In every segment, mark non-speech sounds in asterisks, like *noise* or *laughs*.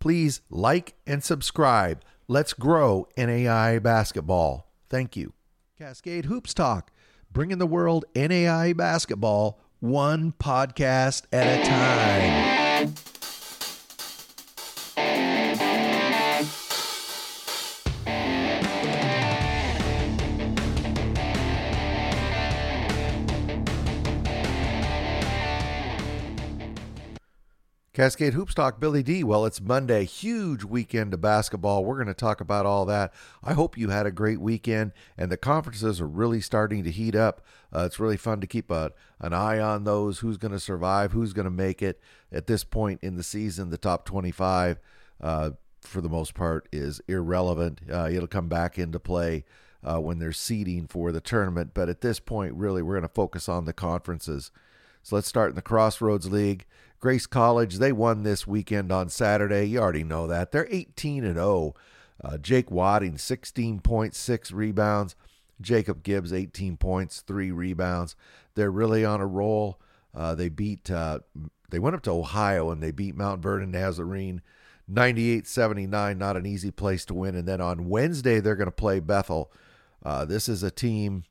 Please like and subscribe. Let's grow NAIA basketball. Thank you. Cascade Hoops Talk, bringing the world NAIA basketball one podcast at a time. Cascade Hoops Talk, Billy D. Well, it's Monday, huge weekend of basketball. We're going to talk about all that. I hope you had a great weekend, and the conferences are really starting to heat up. Uh, it's really fun to keep a, an eye on those who's going to survive, who's going to make it. At this point in the season, the top 25, uh, for the most part, is irrelevant. Uh, it'll come back into play uh, when they're seeding for the tournament, but at this point, really, we're going to focus on the conferences. So let's start in the Crossroads League. Grace College, they won this weekend on Saturday. You already know that. They're 18 and 0. Uh, Jake Wadding, 16.6 rebounds. Jacob Gibbs, 18 points, three rebounds. They're really on a roll. Uh, they beat, uh, they went up to Ohio and they beat Mount Vernon Nazarene 98 79. Not an easy place to win. And then on Wednesday, they're going to play Bethel. Uh, this is a team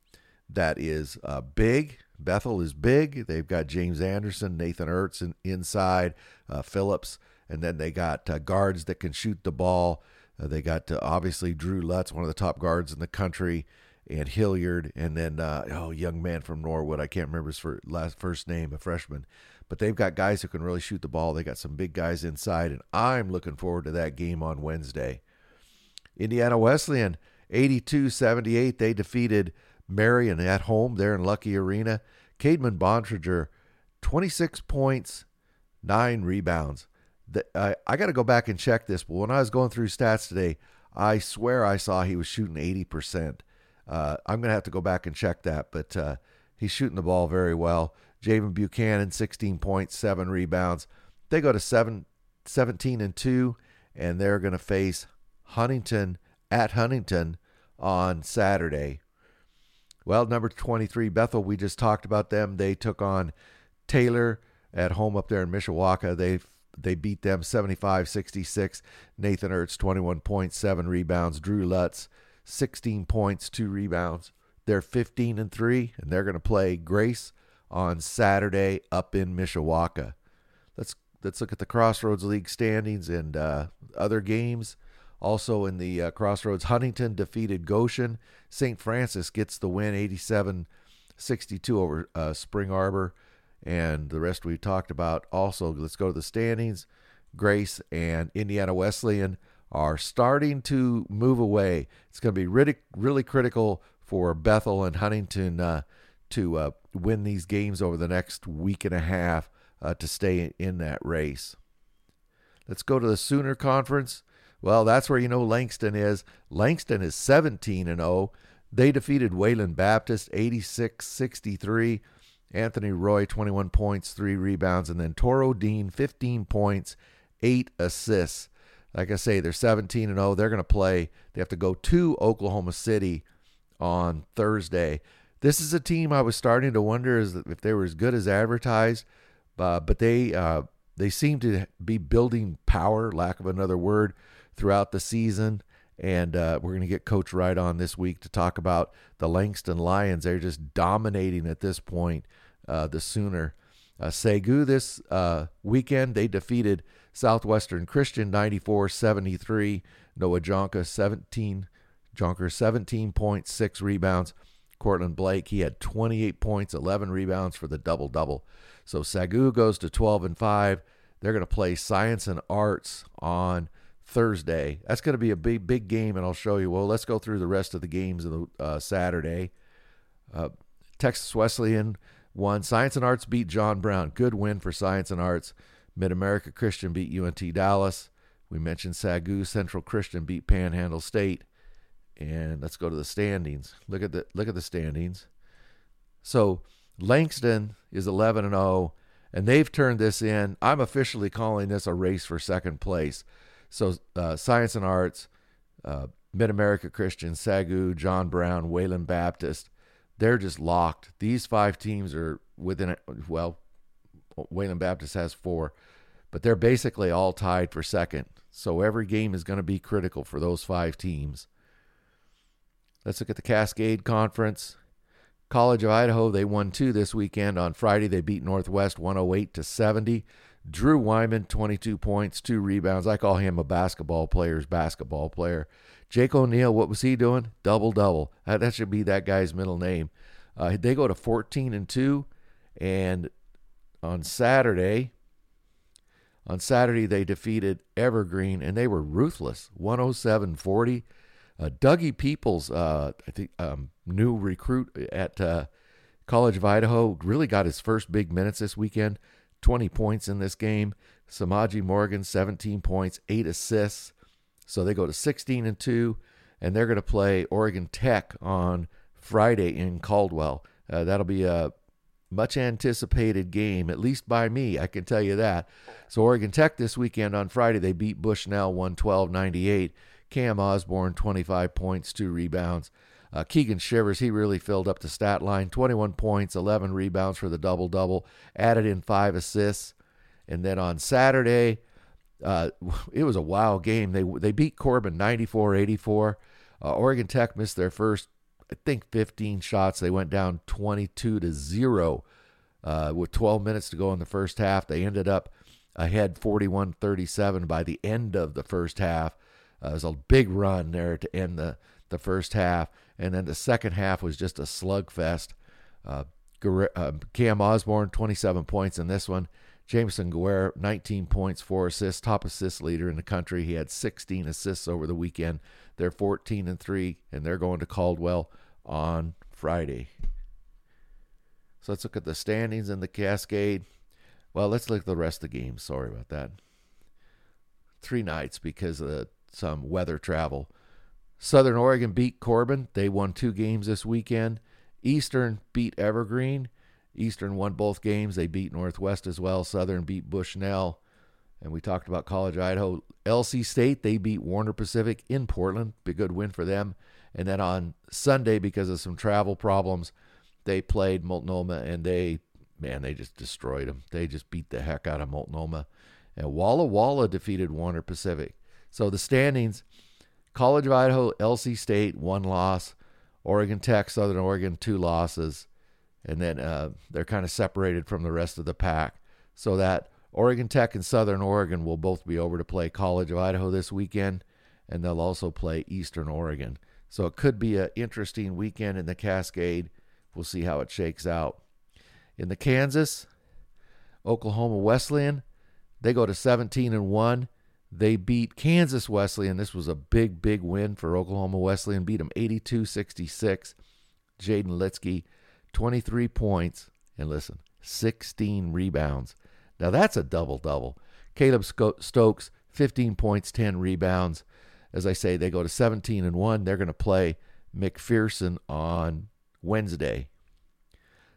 that is uh, big. Bethel is big. They've got James Anderson, Nathan Ertz in, inside, uh, Phillips, and then they got uh, guards that can shoot the ball. Uh, they got uh, obviously Drew Lutz, one of the top guards in the country, and Hilliard, and then uh, oh, young man from Norwood. I can't remember his first, last first name, a freshman. But they've got guys who can really shoot the ball. They got some big guys inside, and I'm looking forward to that game on Wednesday. Indiana Wesleyan, 82-78. They defeated Marian at home there in Luckey Arena. Cademan Bontrager, 26 points, nine rebounds. The, I, got to go back and check this, but when I was going through stats today, I swear I saw he was shooting 80%. Uh, I'm going to have to go back and check that, but uh, he's shooting the ball very well. Javen Buchanan, 16 points, seven rebounds. They go to seven, 17 and 2, and they're going to face Huntington at Huntington on Saturday. Well, number 23, Bethel, we just talked about them. They took on Taylor at home up there in Mishawaka. They they beat them 75-66. Nathan Ertz 21 points, 7 rebounds. Drew Lutz 16 points, 2 rebounds. They're 15 and 3 and they're going to play Grace on Saturday up in Mishawaka. Let's let's look at the Crossroads League standings and uh, other games. Also in the uh, Crossroads, Huntington defeated Goshen. St. Francis gets the win 87 62 over uh, Spring Arbor. And the rest we've talked about. Also, let's go to the standings. Grace and Indiana Wesleyan are starting to move away. It's going to be really, really critical for Bethel and Huntington uh, to uh, win these games over the next week and a half uh, to stay in that race. Let's go to the Sooner Conference. Well, that's where you know Langston is. Langston is 17 and 0. They defeated Wayland Baptist 86-63. Anthony Roy 21 points, 3 rebounds and then Toro Dean 15 points, 8 assists. Like I say, they're 17 and 0. They're going to play. They have to go to Oklahoma City on Thursday. This is a team I was starting to wonder if they were as good as advertised, uh, but they uh, they seem to be building power, lack of another word, throughout the season. And uh, we're going to get Coach Wright on this week to talk about the Langston Lions. They're just dominating at this point, uh, the Sooner. Uh, Sagu this uh, weekend, they defeated Southwestern Christian 94 73. Noah Jonka 17, Jonker 17.6 rebounds. Cortland Blake, he had 28 points, 11 rebounds for the double double. So Sagu goes to 12 and 5. They're going to play Science and Arts on Thursday. That's going to be a big, big game, and I'll show you. Well, let's go through the rest of the games of the uh, Saturday. Uh, Texas Wesleyan won. Science and Arts beat John Brown. Good win for Science and Arts. Mid America Christian beat UNT Dallas. We mentioned Sagu Central Christian beat Panhandle State. And let's go to the standings. Look at the look at the standings. So Langston is 11 and 0, and they've turned this in. I'm officially calling this a race for second place. So uh, Science and Arts, uh, Mid America Christian, Sagu, John Brown, Wayland Baptist, they're just locked. These five teams are within, well, Wayland Baptist has four. but they're basically all tied for second. So every game is going to be critical for those five teams. Let's look at the Cascade Conference. College of Idaho, they won two this weekend. On Friday, they beat Northwest 108 to 70. Drew Wyman, 22 points, two rebounds. I call him a basketball player's basketball player. Jake O'Neill, what was he doing? Double double. That should be that guy's middle name. Uh, they go to 14 and two, and on Saturday, on Saturday they defeated Evergreen, and they were ruthless, 107-40. Uh, Dougie Peoples, uh, I think, um, new recruit at uh, College of Idaho, really got his first big minutes this weekend. 20 points in this game. Samaji Morgan, 17 points, eight assists. So they go to 16 and two, and they're going to play Oregon Tech on Friday in Caldwell. Uh, that'll be a much anticipated game, at least by me. I can tell you that. So Oregon Tech this weekend on Friday, they beat Bushnell 112 98. Cam Osborne, 25 points, two rebounds. Uh, Keegan Shivers, he really filled up the stat line 21 points, 11 rebounds for the double double, added in five assists. And then on Saturday, uh, *laughs* it was a wild game. They, they beat Corban 94 84. Uh, Oregon Tech missed their first, I think, 15 shots. They went down 22 to 0 uh, with 12 minutes to go in the first half. They ended up ahead 41 37 by the end of the first half. Uh, it was a big run there to end the, the first half. And then the second half was just a slugfest. Uh, uh, Cam Osborne, 27 points in this one. Jameson Guerre, 19 points, four assists, top assist leader in the country. He had 16 assists over the weekend. They're 14 and 3, and they're going to Caldwell on Friday. So let's look at the standings in the Cascade. Well, let's look at the rest of the games. Sorry about that. Three nights because of some weather travel. Southern Oregon beat Corban. They won two games this weekend. Eastern beat Evergreen. Eastern won both games. They beat Northwest as well. Southern beat Bushnell. And we talked about College Idaho. LC State, they beat Warner Pacific in Portland. Be a good win for them. And then on Sunday, because of some travel problems, they played Multnomah and they, man, they just destroyed them. They just beat the heck out of Multnomah. And Walla Walla defeated Warner Pacific. So the standings College of Idaho, LC State, one loss. Oregon Tech, Southern Oregon, two losses. And then uh, they're kind of separated from the rest of the pack. So that Oregon Tech and Southern Oregon will both be over to play College of Idaho this weekend. And they'll also play Eastern Oregon. So it could be an interesting weekend in the Cascade. We'll see how it shakes out. In the Kansas, Oklahoma Wesleyan, they go to 17 and 1. They beat Kansas Wesleyan. And this was a big, big win for Oklahoma Wesleyan. Beat them 82 66. Jaden Litsky, 23 points. And listen, 16 rebounds. Now that's a double double. Caleb Stokes, 15 points, 10 rebounds. As I say, they go to 17 and 1. They're going to play McPherson on Wednesday.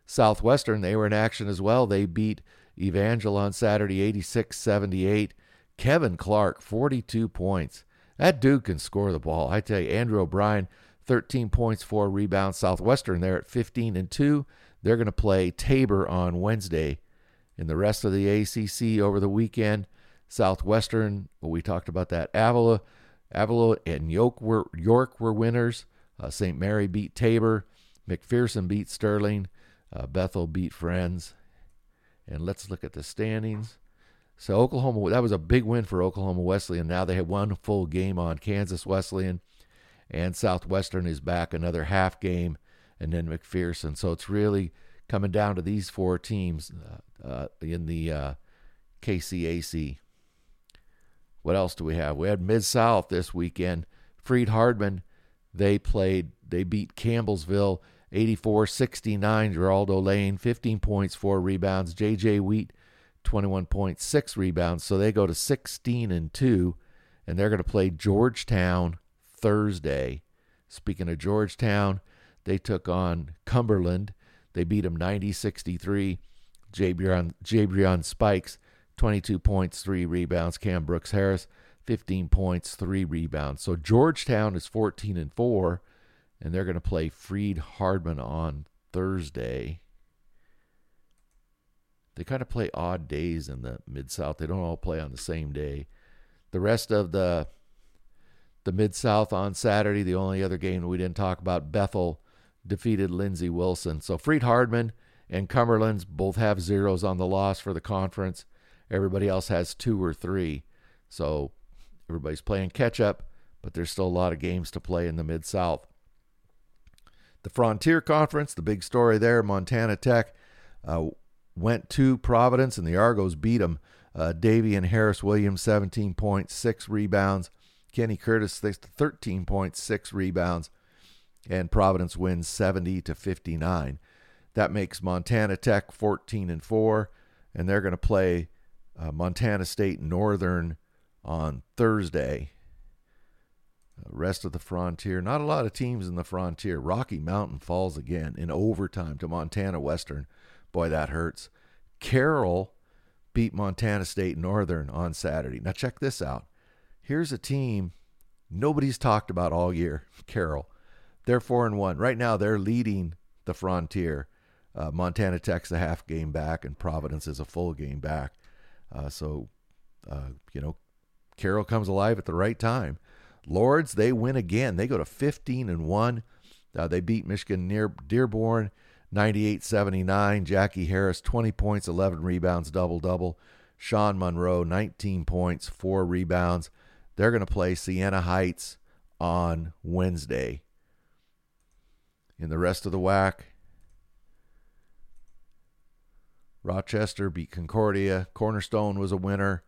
Southwestern, they were in action as well. They beat Evangel on Saturday 86 78. Kevin Clark, 42 points. That dude can score the ball. I tell you, Andrew O'Brien, 13 points, four rebounds. Southwestern, they're at 15 and 2. They're going to play Tabor on Wednesday. In the rest of the ACC over the weekend, Southwestern, well, we talked about that. Avila, Avila and York were, York were winners. Uh, St. Mary beat Tabor. McPherson beat Sterling. Uh, Bethel beat Friends. And let's look at the standings. So Oklahoma, that was a big win for Oklahoma Wesleyan. Now they have one full game on Kansas Wesleyan, and Southwestern is back another half game, and then McPherson. So it's really coming down to these four teams uh, uh, in the uh, KCAC. What else do we have? We had Mid South this weekend. Freed-Hardeman, they played, they beat Campbellsville 84 69. Geraldo Lane, 15 points, four rebounds. JJ Wheat, 21.6 rebounds. So they go to 16 and 2, and they're going to play Georgetown Thursday. Speaking of Georgetown, they took on Cumberland. They beat them 90 63. Jabrion, Spikes, 22 points, 3 rebounds. Cam Brooks Harris, 15 points, 3 rebounds. So Georgetown is 14 and 4, and they're going to play Freed-Hardeman on Thursday. They kind of play odd days in the Mid South. They don't all play on the same day. The rest of the the Mid South on Saturday, the only other game we didn't talk about, Bethel defeated Lindsey Wilson. So Freed-Hardeman and Cumberland's both have zeros on the loss for the conference. Everybody else has two or three. So everybody's playing catch up, but there's still a lot of games to play in the Mid South. The Frontier Conference, the big story there, Montana Tech uh, went to Providence and the Argos beat them. Uh, and Harris Williams, 17 points, six rebounds. Kenny Curtis, 13 points, six rebounds. And Providence wins 70 to 59. That makes Montana Tech 14 and 4, and they're going to play uh, Montana State Northern on Thursday. Uh, rest of the Frontier, not a lot of teams in the Frontier. Rocky Mountain falls again in overtime to Montana Western. Boy, that hurts. Carroll beat Montana State Northern on Saturday. Now, check this out. Here's a team nobody's talked about all year *laughs* Carroll. They're 4 and 1. Right now, they're leading the Frontier. Uh, Montana Tech's a half game back, and Providence is a full game back. Uh, so, uh, you know, Carroll comes alive at the right time. Lourdes, they win again. They go to 15 and 1. Uh, they beat Michigan near Dearborn 98 79. Jackie Harris, 20 points, 11 rebounds, double double. Sean Monroe, 19 points, 4 rebounds. They're going to play Siena Heights on Wednesday. In the rest of the WHAC, Rochester beat Concordia. Cornerstone was a winner.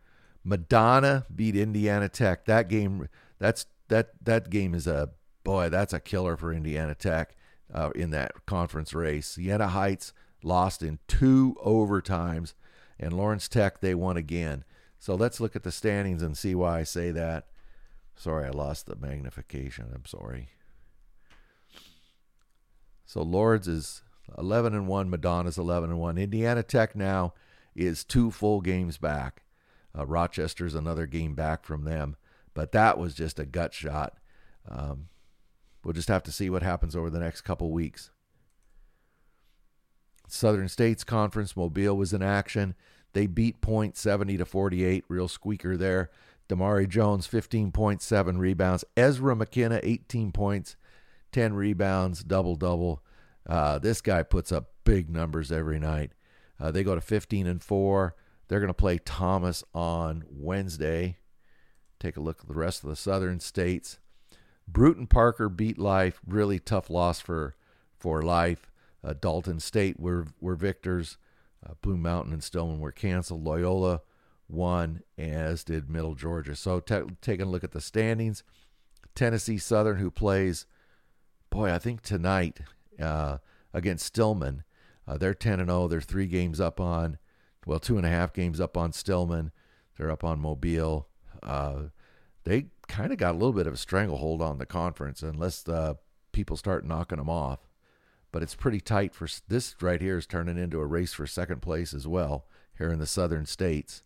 Madonna beat Indiana Tech. That game, that's that that game is a boy. That's a killer for Indiana Tech uh, in that conference race. Siena Heights lost in two overtimes, and Lawrence Tech they won again. So let's look at the standings and see why I say that. Sorry, I lost the magnification. I'm sorry. So Lourdes is 11 and 1. Madonna's 11 and 1. Indiana Tech now is two full games back. Uh, Rochester's another game back from them. But that was just a gut shot. Um, we'll just have to see what happens over the next couple weeks. Southern States Conference, Mobile was in action. They beat Point 70 to 48. Real squeaker there. Damari Jones, 15.7 rebounds. Ezra McKenna, 18 points, 10 rebounds, double double. Uh, this guy puts up big numbers every night. Uh, they go to 15 and 4. They're going to play Thomas on Wednesday. Take a look at the rest of the southern states. Brewton Parker beat Life. Really tough loss for for Life. Uh, Dalton State were were victors. Uh, Blue Mountain and Stillman were canceled. Loyola won, as did Middle Georgia. So taking a look at the standings, Tennessee Southern, who plays, boy, I think tonight uh, against Stillman. Uh, they're 10 and 0. They're three games up on, well, two and a half games up on Stillman. They're up on Mobile. Uh, they kind of got a little bit of a stranglehold on the conference unless the people start knocking them off. But it's pretty tight for this right here is turning into a race for second place as well here in the southern states.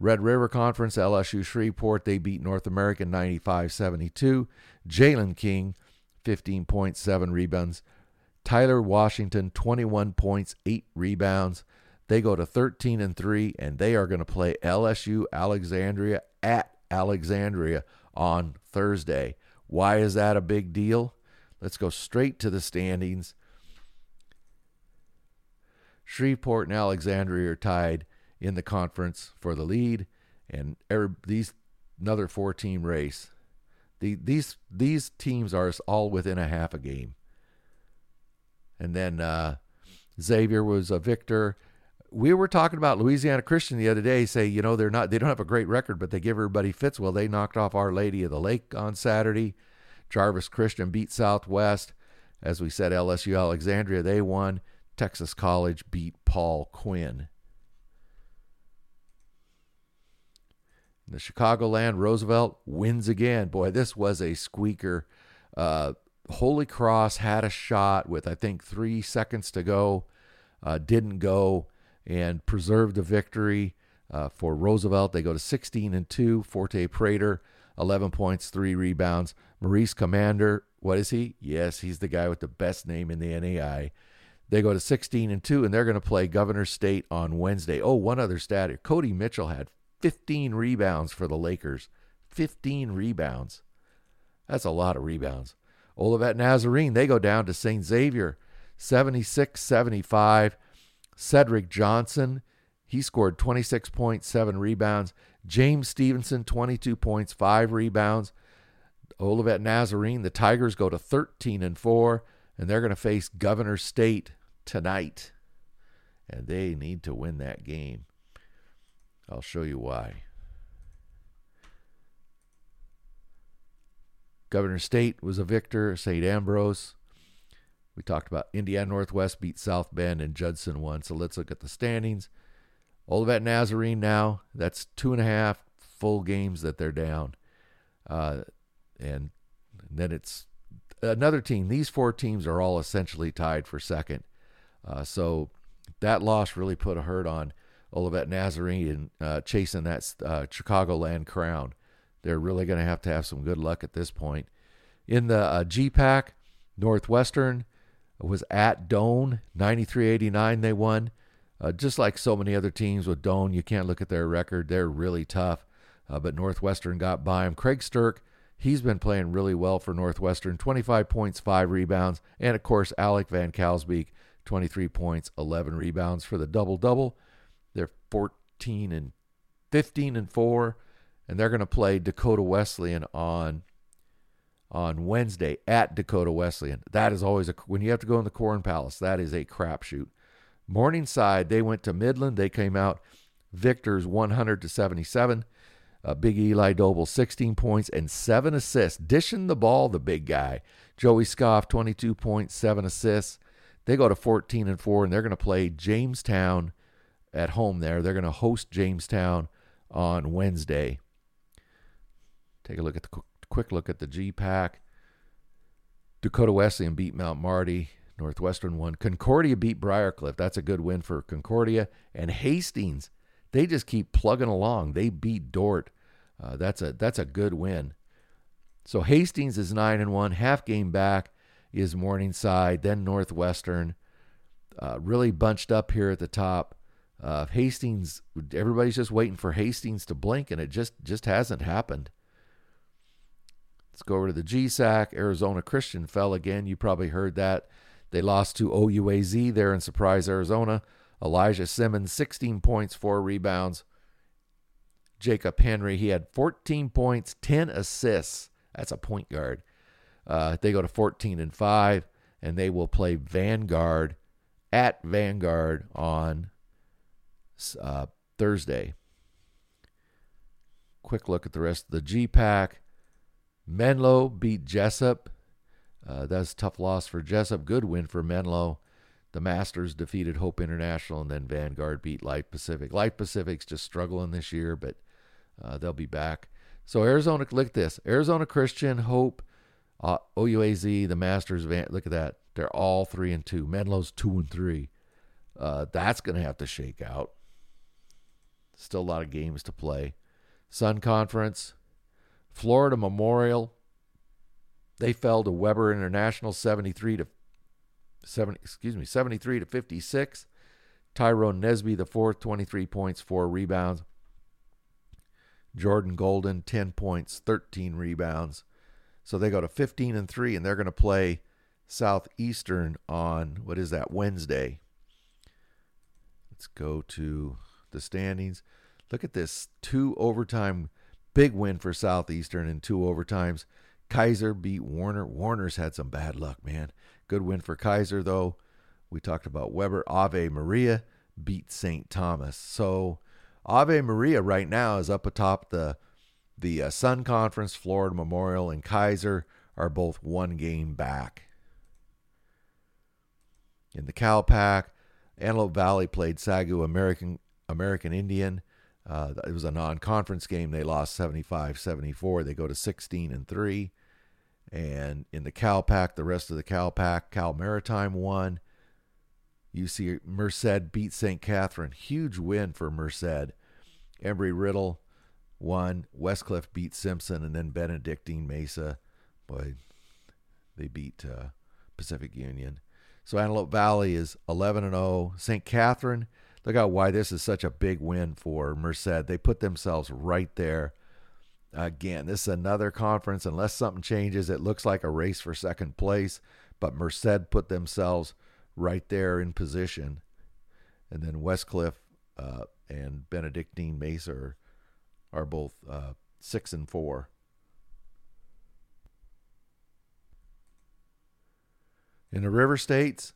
Red River Conference, LSU Shreveport, they beat North American 95 72. Jalen King 15.7 rebounds. Tyler Washington, 21 points, 8 rebounds. They go to 13 and 3, and they are going to play LSU Alexandria at Alexandria on Thursday. Why is that a big deal? Let's go straight to the standings. Shreveport and Alexandria are tied in the conference for the lead, and these another four-team race. The, these these teams are all within a half a game. And then uh, Xavier was a victor. We were talking about Louisiana Christian the other day. Say, you know, they're not they don't have a great record, but they give everybody fits. Well, they knocked off Our Lady of the Lake on Saturday. Jarvis Christian beat Southwest. As we said, LSU Alexandria they won. Texas College beat Paul Quinn. The Chicagoland Roosevelt wins again. Boy, this was a squeaker. Uh, Holy Cross had a shot with, I think, three seconds to go, uh, didn't go, and preserved the victory uh, for Roosevelt. They go to 16 and 2. Forte Prater, 11 points, three rebounds. Maurice Commander, what is he? Yes, he's the guy with the best name in the NAIA. They go to 16 and 2, and they're going to play Governor State on Wednesday. Oh, one other stat here. Cody Mitchell had 15 rebounds for the Lakers. 15 rebounds. That's a lot of rebounds. Olivet Nazarene, they go down to St. Xavier 76 75. Cedric Johnson, he scored 26.7 rebounds. James Stevenson, 22 points, 5 rebounds. Olivet Nazarene, the Tigers go to 13 and 4, and they're going to face Governor State tonight. And they need to win that game. I'll show you why. Governor State was a victor, St. Ambrose. We talked about Indiana Northwest beat South Bend and Judson won. So let's look at the standings. Olivet Nazarene now, that's two and a half full games that they're down. Uh, and then it's another team. These four teams are all essentially tied for second. Uh, so that loss really put a hurt on Olivet Nazarene and uh, chasing that uh, Chicagoland crown. They're really going to have to have some good luck at this point. In the uh, GPAC, Northwestern was at Doane, 93-89 they won. Uh, just like so many other teams with Doane, you can't look at their record. They're really tough. Uh, but Northwestern got by them. Craig Sturck, he's been playing really well for Northwestern. 25 points, 5 rebounds. And, of course, Alec Van Kalsbeek, 23 points, 11 rebounds for the double-double. They're 14 and 15 and 4 and they're going to play Dakota Wesleyan on on Wednesday at Dakota Wesleyan. That is always a when you have to go in the Corn Palace. That is a crapshoot. Morningside they went to Midland. They came out victors 100 to 77. Uh, big Eli Doble 16 points and seven assists, dishing the ball. The big guy Joey Scoff 22 points, seven assists. They go to 14 and four, and they're going to play Jamestown at home. There, they're going to host Jamestown on Wednesday. Take a look at the quick look at the GPAC. Dakota Wesleyan beat Mount Marty. Northwestern won. Concordia beat Briarcliff. That's a good win for Concordia. And Hastings, they just keep plugging along. They beat Dordt. Uh, that's a that's a good win. So Hastings is nine and one. Half game back is Morningside, then Northwestern. Uh, really bunched up here at the top. Uh, Hastings, everybody's just waiting for Hastings to blink, and it just just hasn't happened. Let's go over to the GSAC. Arizona Christian fell again. You probably heard that. They lost to OUAZ there in Surprise, Arizona. Elijah Simmons, 16 points, 4 rebounds. Jacob Henry, he had 14 points, 10 assists. That's a point guard. Uh, they go to 14 and 5, and they will play Vanguard at Vanguard on uh, Thursday. Quick look at the rest of the GPAC. Menlo beat Jessup. Uh, that's a tough loss for Jessup. Good win for Menlo. The Masters defeated Hope International, and then Vanguard beat Life Pacific. Life Pacific's just struggling this year, but uh, they'll be back. So Arizona, look at this: Arizona Christian, Hope, uh, OUAZ, the Masters. Van, look at that; they're all three and two. Menlo's two and three. Uh, that's going to have to shake out. Still a lot of games to play. Sun Conference, Florida Memorial, they fell to Webber International 73 to 7 excuse me 73 to 56. Tyrone Nesby the fourth 23 points, 4 rebounds. Jordan Golden 10 points, 13 rebounds. So they go to 15 and 3 and they're going to play Southeastern on what is that Wednesday. Let's go to the standings. Look at this two overtime Big win for Southeastern in two overtimes. Keiser beat Warner. Warner's had some bad luck, man. Good win for Keiser, though. We talked about Webber. Ave Maria beat St. Thomas. So Ave Maria right now is up atop the the uh, Sun Conference. Florida Memorial and Keiser are both one game back. In the Cal Pac, Antelope Valley played Sagu American American Indian. Uh, it was a non-conference game. They lost 75-74. They go to 16 and 3. And in the Cal Pac, the rest of the Cal Pac, Cal Maritime won. UC Merced beat St. Catherine. Huge win for Merced. Embry Riddle won. Westcliff beat Simpson. And then Benedictine Mesa. Boy, they beat uh, Pacific Union. So Antelope Valley is 11 and 0. St. Catherine, look out why this is such a big win for Merced. They put themselves right there. Again, this is another conference. Unless something changes, it looks like a race for second place. But Merced put themselves right there in position. And then Westcliff uh, and Benedictine Mesa are, are both uh, six and four. In the River States,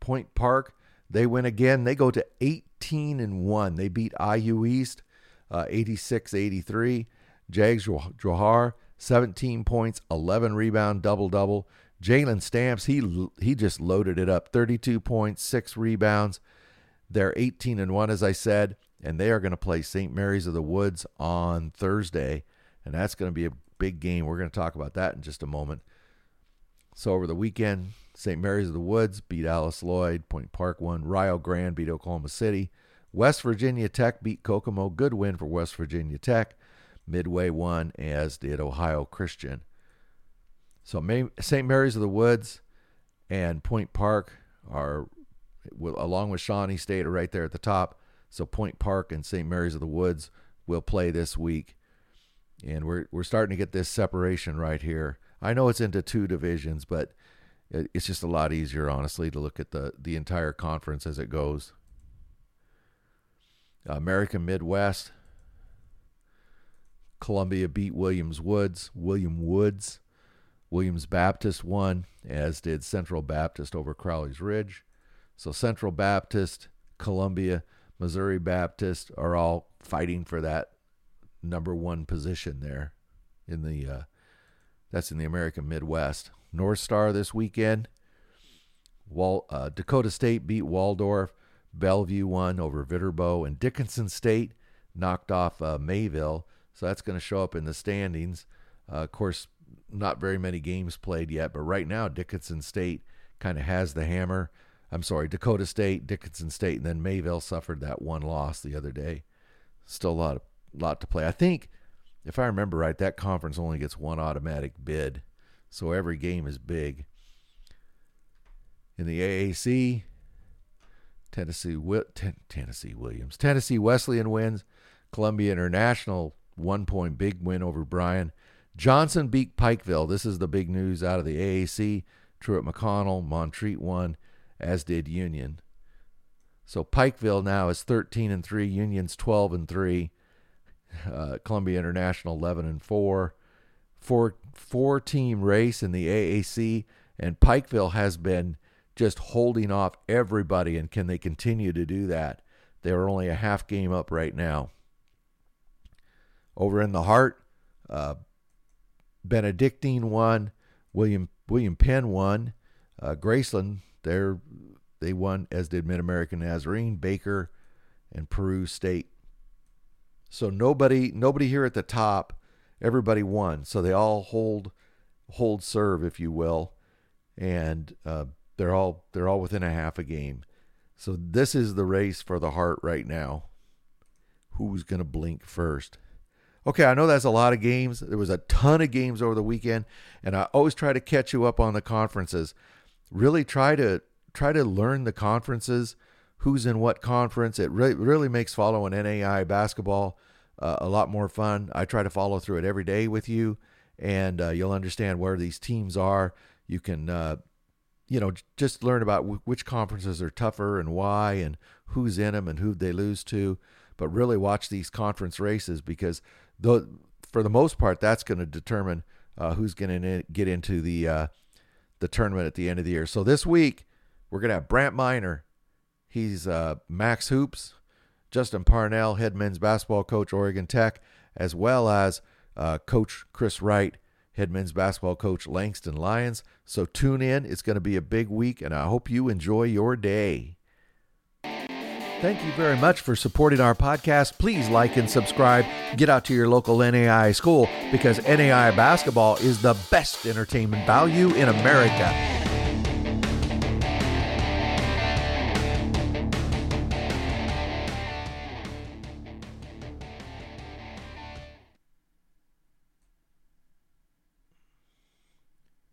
Point Park, they win again. They go to 18 and 1. They beat IU East uh, 86 83. Jags Johar, 17 points, 11 rebound, double double. Jalen Stamps, he he just loaded it up. 32 points, six rebounds. They're 18 and 1, as I said, and they are going to play St. Mary's of the Woods on Thursday. And that's going to be a big game. We're going to talk about that in just a moment. So over the weekend, St. Mary's of the Woods beat Alice Lloyd. Point Park won. Rio Grande beat Oklahoma City. West Virginia Tech beat Kokomo. Good win for West Virginia Tech. Midway won, as did Ohio Christian. So St. Mary's of the Woods and Point Park are, along with Shawnee State, are right there at the top. So Point Park and St. Mary's of the Woods will play this week, and we're we're starting to get this separation right here. I know it's into two divisions, but it's just a lot easier, honestly, to look at the the entire conference as it goes. American Midwest Columbia beat Williams Woods. William Woods. Williams Baptist won, as did Central Baptist over Crowley's Ridge. So Central Baptist, Columbia, Missouri Baptist are all fighting for that number one position there in the uh, that's in the American Midwest. North Star this weekend. Wal, uh, Dakota State beat Waldorf. Bellevue won over Viterbo, and Dickinson State knocked off uh, Mayville. So that's going to show up in the standings. Uh, of course, not very many games played yet, but right now Dickinson State kind of has the hammer. I'm sorry, Dakota State, Dickinson State, and then Mayville suffered that one loss the other day. Still a lot, of, lot to play. I think, if I remember right, that conference only gets one automatic bid, so every game is big. In the AAC, Tennessee, Tennessee Williams, Tennessee Wesleyan wins. Columbia International one point big win over Bryan. Johnson beat Pikeville. This is the big news out of the AAC. Truett McConnell, Montreat won, as did Union. So Pikeville now is 13 and 3, Union's 12 and 3. Uh, Columbia International 11 and 4. Four four team race in the AAC and Pikeville has been just holding off everybody and can they continue to do that? They're only a half game up right now. Over in the heart, uh, Benedictine won. William William Penn won. Uh, Graceland, they they won as did Mid American Nazarene, Baker, and Peru State. So nobody nobody here at the top, everybody won. So they all hold hold serve, if you will, and uh, they're all they're all within a half a game. So this is the race for the heart right now. Who's to blink first? Okay, I know that's a lot of games. There was a ton of games over the weekend, and I always try to catch you up on the conferences. Really try to try to learn the conferences, who's in what conference. It really makes following NAIA basketball uh, a lot more fun. I try to follow through it every day with you, and uh, you'll understand where these teams are. You can uh, you know just learn about w- which conferences are tougher and why, and who's in them and who they lose to. But really watch these conference races because though for the most part, that's going to determine uh, who's going to get into the uh, the tournament at the end of the year. So this week we're going to have Brant Miner. He's uh, Max Hoops, Justin Parnell, head men's basketball coach, Oregon Tech, as well as uh, Coach Chris Wright, head men's basketball coach, Langston Lions. So tune in. It's going to be a big week, and I hope you enjoy your day. Thank you very much for supporting our podcast. Please like and subscribe. Get out to your local NAIA school because NAIA basketball is the best entertainment value in America.